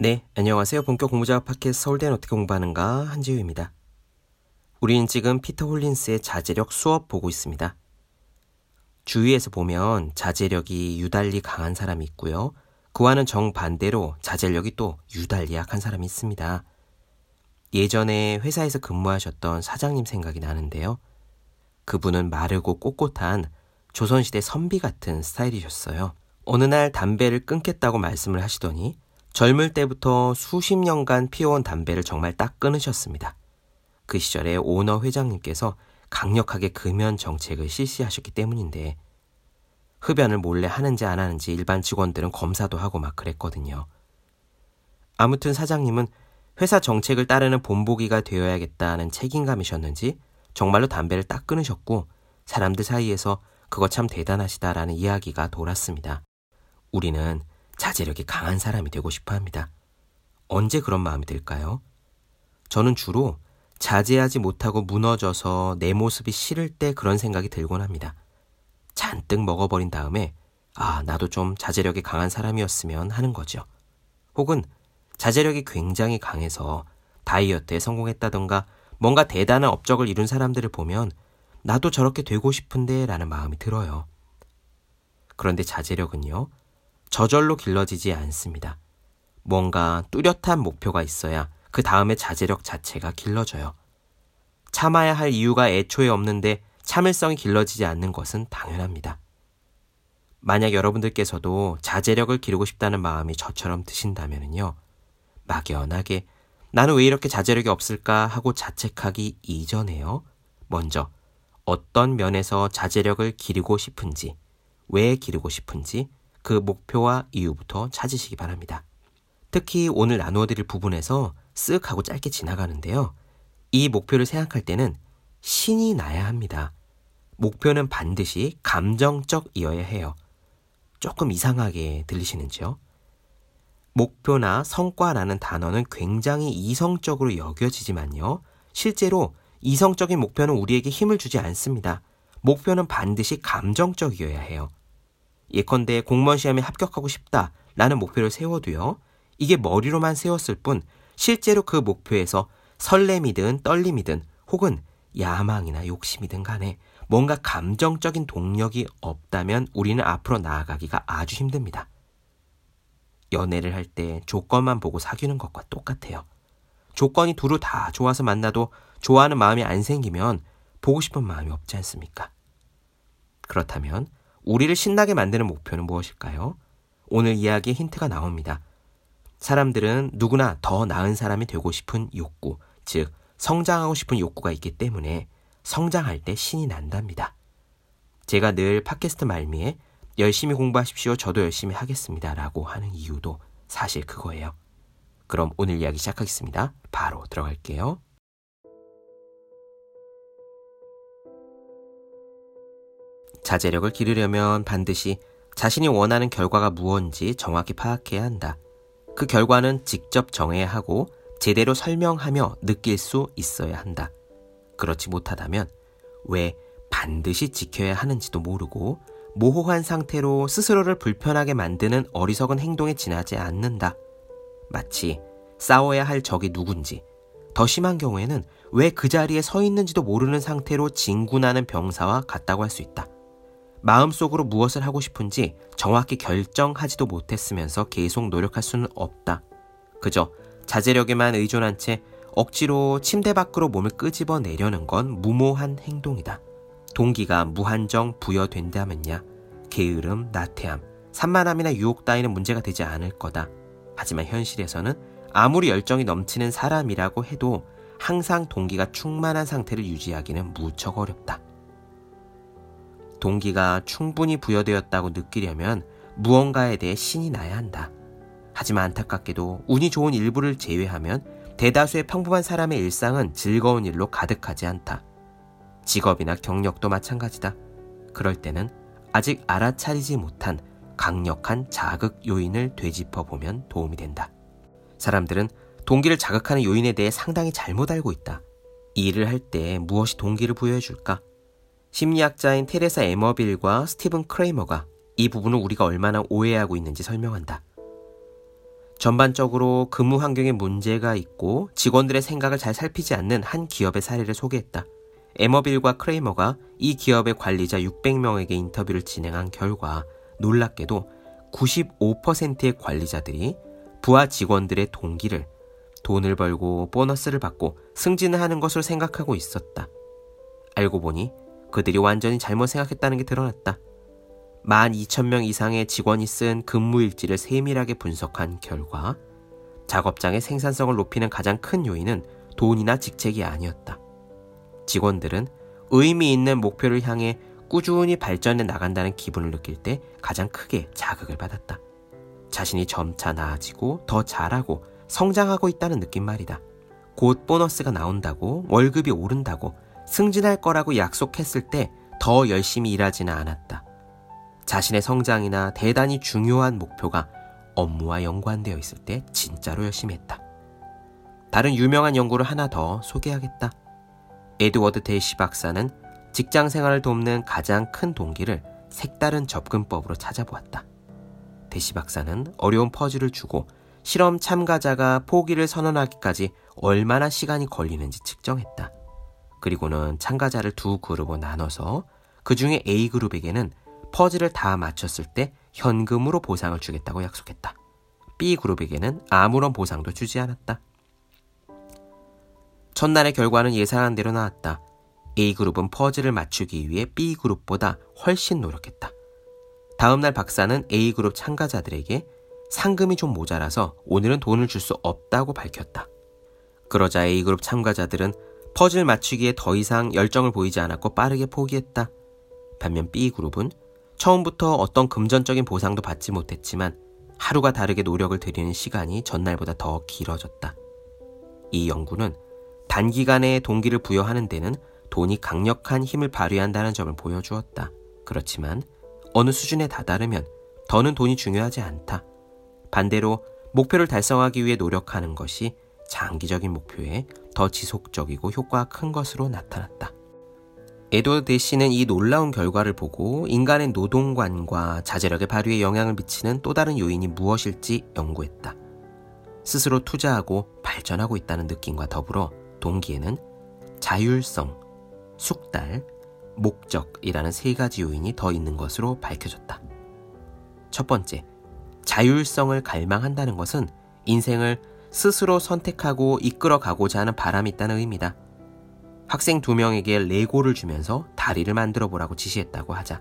네, 안녕하세요. 본격 공부자 팟캐스트 서울대는 어떻게 공부하는가 한지우입니다. 우리는 지금 피터 홀린스의 자제력 수업 보고 있습니다. 주위에서 보면 자제력이 유달리 강한 사람이 있고요. 그와는 정반대로 자제력이 또 유달리 약한 사람이 있습니다. 예전에 회사에서 근무하셨던 사장님 생각이 나는데요. 그분은 마르고 꼿꼿한 조선시대 선비 같은 스타일이셨어요. 어느 날 담배를 끊겠다고 말씀을 하시더니 젊을 때부터 수십 년간 피워온 담배를 정말 딱 끊으셨습니다. 그 시절에 오너 회장님께서 강력하게 금연 정책을 실시하셨기 때문인데 흡연을 몰래 하는지 안 하는지 일반 직원들은 검사도 하고 막 그랬거든요. 아무튼 사장님은 회사 정책을 따르는 본보기가 되어야겠다는 책임감이셨는지 정말로 담배를 딱 끊으셨고 사람들 사이에서 그거 참 대단하시다라는 이야기가 돌았습니다. 우리는 자제력이 강한 사람이 되고 싶어 합니다. 언제 그런 마음이 들까요? 저는 주로 자제하지 못하고 무너져서 내 모습이 싫을 때 그런 생각이 들곤 합니다. 잔뜩 먹어버린 다음에 아, 나도 좀 자제력이 강한 사람이었으면 하는 거죠. 혹은 자제력이 굉장히 강해서 다이어트에 성공했다던가 뭔가 대단한 업적을 이룬 사람들을 보면 나도 저렇게 되고 싶은데 라는 마음이 들어요. 그런데 자제력은요, 저절로 길러지지 않습니다. 뭔가 뚜렷한 목표가 있어야 그 다음에 자제력 자체가 길러져요. 참아야 할 이유가 애초에 없는데 참을성이 길러지지 않는 것은 당연합니다. 만약 여러분들께서도 자제력을 기르고 싶다는 마음이 저처럼 드신다면요. 막연하게 나는 왜 이렇게 자제력이 없을까 하고 자책하기 이전에요. 먼저 어떤 면에서 자제력을 기르고 싶은지, 왜 기르고 싶은지 그 목표와 이유부터 찾으시기 바랍니다. 특히 오늘 나누어 드릴 부분에서 쓱 하고 짧게 지나가는데요. 이 목표를 생각할 때는 신이 나야 합니다. 목표는 반드시 감정적이어야 해요. 조금 이상하게 들리시는지요? 목표나 성과라는 단어는 굉장히 이성적으로 여겨지지만요. 실제로 이성적인 목표는 우리에게 힘을 주지 않습니다. 목표는 반드시 감정적이어야 해요. 예컨대 공무원 시험에 합격하고 싶다라는 목표를 세워도요. 이게 머리로만 세웠을 뿐 실제로 그 목표에서 설렘이든 떨림이든 혹은 야망이나 욕심이든 간에 뭔가 감정적인 동력이 없다면 우리는 앞으로 나아가기가 아주 힘듭니다. 연애를 할 때 조건만 보고 사귀는 것과 똑같아요. 조건이 두루 다 좋아서 만나도 좋아하는 마음이 안 생기면 보고 싶은 마음이 없지 않습니까? 그렇다면 우리를 신나게 만드는 목표는 무엇일까요? 오늘 이야기에 힌트가 나옵니다. 사람들은 누구나 더 나은 사람이 되고 싶은 욕구, 즉, 성장하고 싶은 욕구가 있기 때문에 성장할 때 신이 난답니다. 제가 늘 팟캐스트 말미에 열심히 공부하십시오. 저도 열심히 하겠습니다. 라고 하는 이유도 사실 그거예요. 그럼 오늘 이야기 시작하겠습니다. 바로 들어갈게요. 자제력을 기르려면 반드시 자신이 원하는 결과가 무언지 정확히 파악해야 한다. 그 결과는 직접 정해야 하고 제대로 설명하며 느낄 수 있어야 한다. 그렇지 못하다면 왜 반드시 지켜야 하는지도 모르고 모호한 상태로 스스로를 불편하게 만드는 어리석은 행동에 지나지 않는다. 마치 싸워야 할 적이 누군지, 더 심한 경우에는 왜 그 자리에 서 있는지도 모르는 상태로 진군하는 병사와 같다고 할 수 있다. 마음속으로 무엇을 하고 싶은지 정확히 결정하지도 못했으면서 계속 노력할 수는 없다. 그저 자제력에만 의존한 채 억지로 침대 밖으로 몸을 끄집어 내려는 건 무모한 행동이다. 동기가 무한정 부여된다면야 게으름, 나태함, 산만함이나 유혹 따위는 문제가 되지 않을 거다. 하지만 현실에서는 아무리 열정이 넘치는 사람이라고 해도 항상 동기가 충만한 상태를 유지하기는 무척 어렵다. 동기가 충분히 부여되었다고 느끼려면 무언가에 대해 신이 나야 한다. 하지만 안타깝게도 운이 좋은 일부를 제외하면 대다수의 평범한 사람의 일상은 즐거운 일로 가득하지 않다. 직업이나 경력도 마찬가지다. 그럴 때는 아직 알아차리지 못한 강력한 자극 요인을 되짚어 보면 도움이 된다. 사람들은 동기를 자극하는 요인에 대해 상당히 잘못 알고 있다. 이 일을 할 때 무엇이 동기를 부여해 줄까? 심리학자인 테레사 에머빌과 스티븐 크레이머가 이 부분을 우리가 얼마나 오해하고 있는지 설명한다. 전반적으로 근무 환경에 문제가 있고 직원들의 생각을 잘 살피지 않는 한 기업의 사례를 소개했다. 에머빌과 크레이머가 이 기업의 관리자 600명에게 인터뷰를 진행한 결과 놀랍게도 95%의 관리자들이 부하 직원들의 동기를 돈을 벌고 보너스를 받고 승진을 하는 것으로 생각하고 있었다. 알고 보니 그들이 완전히 잘못 생각했다는 게 드러났다. 12,000명 이상의 직원이 쓴 근무 일지를 세밀하게 분석한 결과 작업장의 생산성을 높이는 가장 큰 요인은 돈이나 직책이 아니었다. 직원들은 의미 있는 목표를 향해 꾸준히 발전해 나간다는 기분을 느낄 때 가장 크게 자극을 받았다. 자신이 점차 나아지고 더 잘하고 성장하고 있다는 느낌 말이다. 곧 보너스가 나온다고 월급이 오른다고 승진할 거라고 약속했을 때 더 열심히 일하지는 않았다. 자신의 성장이나 대단히 중요한 목표가 업무와 연관되어 있을 때 진짜로 열심히 했다. 다른 유명한 연구를 하나 더 소개하겠다. 에드워드 데이시 박사는 직장 생활을 돕는 가장 큰 동기를 색다른 접근법으로 찾아보았다. 데시 박사는 어려운 퍼즐을 주고 실험 참가자가 포기를 선언하기까지 얼마나 시간이 걸리는지 측정했다. 그리고는 참가자를 두 그룹으로 나눠서 그 중에 A그룹에게는 퍼즐을 다 맞췄을 때 현금으로 보상을 주겠다고 약속했다. B그룹에게는 아무런 보상도 주지 않았다. 첫날의 결과는 예상한 대로 나왔다. A그룹은 퍼즐을 맞추기 위해 B그룹보다 훨씬 노력했다. 다음날 박사는 A그룹 참가자들에게 상금이 좀 모자라서 오늘은 돈을 줄 수 없다고 밝혔다. 그러자 A그룹 참가자들은 퍼즐 맞추기에 더 이상 열정을 보이지 않았고 빠르게 포기했다. 반면 B그룹은 처음부터 어떤 금전적인 보상도 받지 못했지만 하루가 다르게 노력을 들이는 시간이 전날보다 더 길어졌다. 이 연구는 단기간에 동기를 부여하는 데는 돈이 강력한 힘을 발휘한다는 점을 보여주었다. 그렇지만 어느 수준에 다다르면 더는 돈이 중요하지 않다. 반대로 목표를 달성하기 위해 노력하는 것이 장기적인 목표에 더 지속적이고 효과가 큰 것으로 나타났다. 에드워드 대시는 이 놀라운 결과를 보고 인간의 노동관과 자제력의 발휘에 영향을 미치는 또 다른 요인이 무엇일지 연구했다. 스스로 투자하고 발전하고 있다는 느낌과 더불어 동기에는 자율성, 숙달, 목적이라는 세 가지 요인이 더 있는 것으로 밝혀졌다. 첫 번째, 자율성을 갈망한다는 것은 인생을 스스로 선택하고 이끌어 가고자 하는 바람이 있다는 의미다. 학생 두 명에게 레고를 주면서 다리를 만들어 보라고 지시했다고 하자.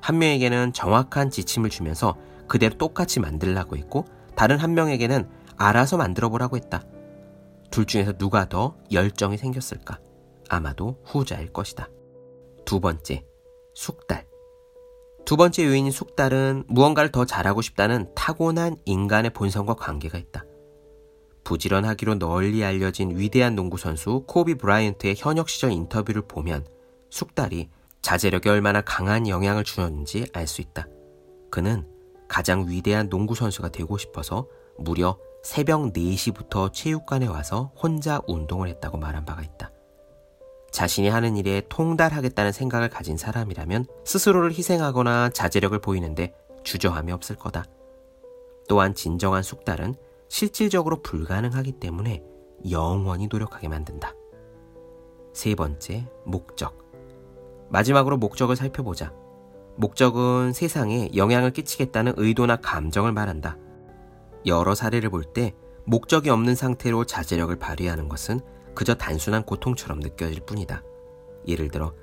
한 명에게는 정확한 지침을 주면서 그대로 똑같이 만들라고 했고, 다른 한 명에게는 알아서 만들어 보라고 했다. 둘 중에서 누가 더 열정이 생겼을까? 아마도 후자일 것이다. 두 번째, 숙달. 두 번째 요인인 숙달은 무언가를 더 잘하고 싶다는 타고난 인간의 본성과 관계가 있다. 부지런하기로 널리 알려진 위대한 농구 선수 코비 브라이언트의 현역 시절 인터뷰를 보면 숙달이 자제력에 얼마나 강한 영향을 주었는지 알 수 있다. 그는 가장 위대한 농구 선수가 되고 싶어서 무려 새벽 4시부터 체육관에 와서 혼자 운동을 했다고 말한 바가 있다. 자신이 하는 일에 통달하겠다는 생각을 가진 사람이라면 스스로를 희생하거나 자제력을 보이는데 주저함이 없을 거다. 또한 진정한 숙달은 실질적으로 불가능하기 때문에 영원히 노력하게 만든다. 세 번째, 목적. 마지막으로 목적을 살펴보자. 목적은 세상에 영향을 끼치겠다는 의도나 감정을 말한다. 여러 사례를 볼 때 목적이 없는 상태로 자제력을 발휘하는 것은 그저 단순한 고통처럼 느껴질 뿐이다. 예를 들어,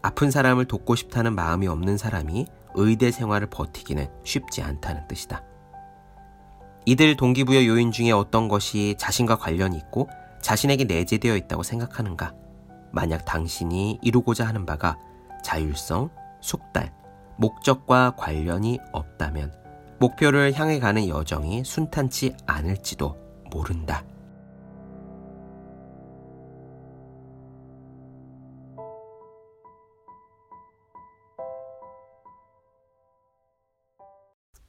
아픈 사람을 돕고 싶다는 마음이 없는 사람이 의대 생활을 버티기는 쉽지 않다는 뜻이다. 이들 동기부여 요인 중에 어떤 것이 자신과 관련이 있고 자신에게 내재되어 있다고 생각하는가? 만약 당신이 이루고자 하는 바가 자율성, 숙달, 목적과 관련이 없다면 목표를 향해 가는 여정이 순탄치 않을지도 모른다.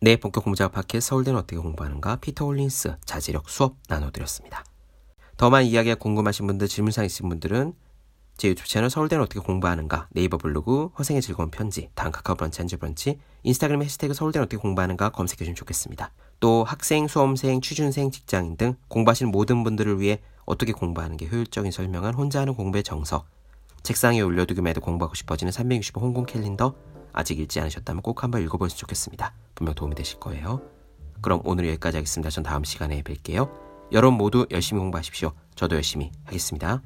네, 본격 공작 팟캐스트 서울대는 어떻게 공부하는가 피터 홀린스 자제력 수업 나눠드렸습니다. 더 많은 이야기가 궁금하신 분들, 질문사항 있으신 분들은 제 유튜브 채널 서울대는 어떻게 공부하는가, 네이버 블로그, 허생의 즐거운 편지, 다음 카카오 브런치 한주 브런치, 인스타그램 해시태그 서울대는 어떻게 공부하는가 검색해 주시면 좋겠습니다. 또 학생, 수험생, 취준생, 직장인 등 공부하시는 모든 분들을 위해 어떻게 공부하는 게 효율적인 설명한 혼자 하는 공부의 정석, 책상에 올려두기만 해도 공부하고 싶어지는 365 홍콩 캘린더 아직 읽지 않으셨다면 꼭 한번 읽어보시면 좋겠습니다. 분명 도움이 되실 거예요. 그럼 오늘 여기까지 하겠습니다. 전 다음 시간에 뵐게요. 여러분 모두 열심히 공부하십시오. 저도 열심히 하겠습니다.